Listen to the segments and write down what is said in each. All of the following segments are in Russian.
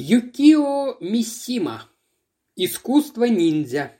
Юкио Миссима. Искусство ниндзя.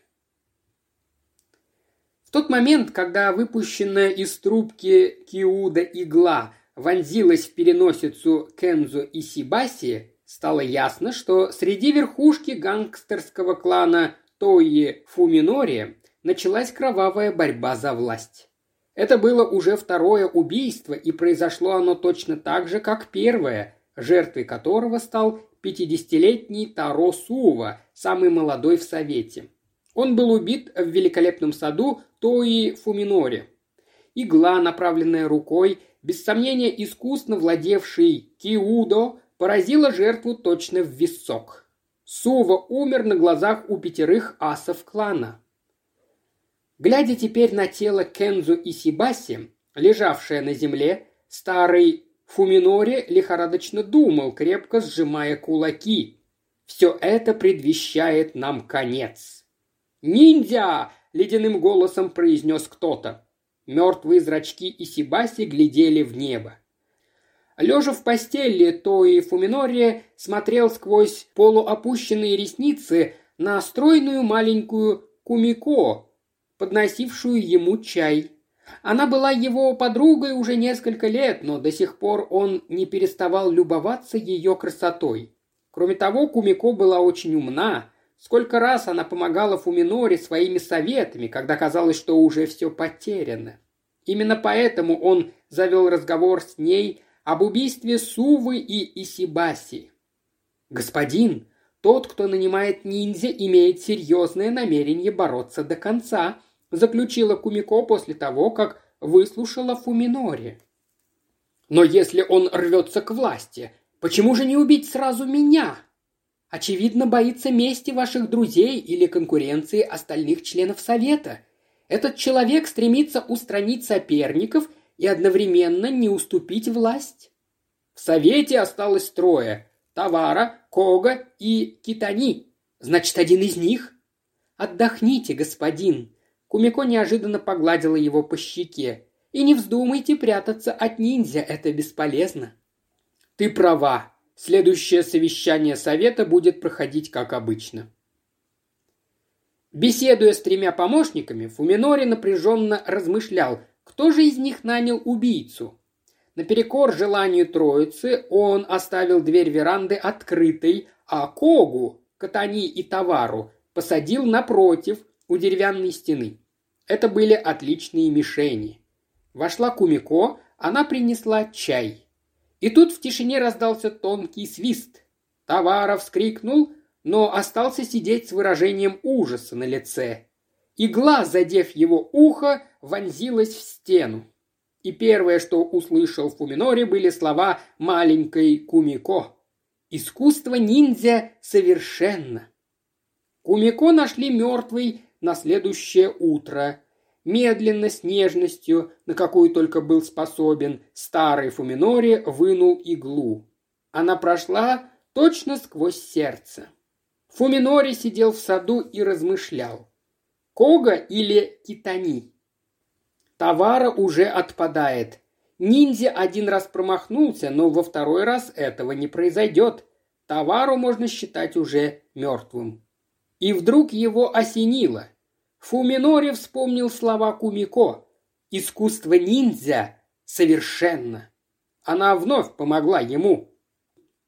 В тот момент, когда выпущенная из трубки Киуда игла вонзилась в переносицу Кензо и Сибаси, стало ясно, что среди верхушки гангстерского клана Тои Фуминори началась кровавая борьба за власть. Это было уже второе убийство, и произошло оно точно так же, как первое, жертвой которого стал 50-летний Таро Сува, самый молодой в Совете. Он был убит в великолепном саду Тои Фуминори. Игла, направленная рукой, без сомнения искусно владевший Киудо, поразила жертву точно в висок. Сува умер на глазах у пятерых асов клана. Глядя теперь на тело Кензу и Сибаси, лежавшее на земле, старый Фуминори лихорадочно думал, крепко сжимая кулаки. Все это предвещает нам конец. «Ниндзя!» — ледяным голосом произнес кто-то. Мертвые зрачки Исибаси глядели в небо. Лежа в постели, Тои Фуминори смотрел сквозь полуопущенные ресницы на стройную маленькую Кумико, подносившую ему чай. Она была его подругой уже несколько лет, но до сих пор он не переставал любоваться ее красотой. Кроме того, Кумико была очень умна. Сколько раз она помогала Фуминоре своими советами, когда казалось, что уже все потеряно. Именно поэтому он завел разговор с ней об убийстве Сувы и Исибаси. «Господин, тот, кто нанимает ниндзя, имеет серьезное намерение бороться до конца», заключила Кумико после того, как выслушала Фуминори. «Но если он рвется к власти, почему же не убить сразу меня?» Очевидно, боится мести ваших друзей или конкуренции остальных членов Совета. Этот человек стремится устранить соперников и одновременно не уступить власть. В Совете осталось трое – Тавара, Кога и Китани. Значит, один из них? Отдохните, господин. Кумико неожиданно погладила его по щеке. «И не вздумайте прятаться от ниндзя, это бесполезно». «Ты права. Следующее совещание совета будет проходить как обычно». Беседуя с тремя помощниками, Фуминори напряженно размышлял, кто же из них нанял убийцу. Наперекор желанию троицы он оставил дверь веранды открытой, а Когу, Катани и Товару посадил напротив, у деревянной стены. Это были отличные мишени. Вошла Кумико, она принесла чай. И тут в тишине раздался тонкий свист. Товаров вскрикнул, но остался сидеть с выражением ужаса на лице. Игла, задев его ухо, вонзилась в стену. И первое, что услышал Фуминори, были слова маленькой Кумико. «Искусство ниндзя совершенно». Кумико нашли мертвой на следующее утро. Медленно, с нежностью, на какую только был способен, старый Фуминори вынул иглу. Она прошла точно сквозь сердце. Фуминори сидел в саду и размышлял. Кога или Китани? Товара уже отпадает. Ниндзя один раз промахнулся, но во второй раз этого не произойдет. Товару можно считать уже мертвым. И вдруг его осенило. Фуминори вспомнил слова Кумико. «Искусство ниндзя совершенно». Она вновь помогла ему.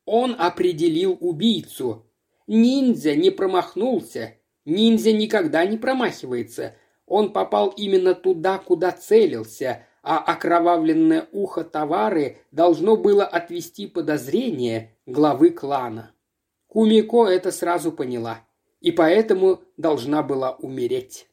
Он определил убийцу. Ниндзя не промахнулся. Ниндзя никогда не промахивается. Он попал именно туда, куда целился, а окровавленное ухо товары должно было отвести подозрение главы клана. Кумико это сразу поняла – и поэтому должна была умереть.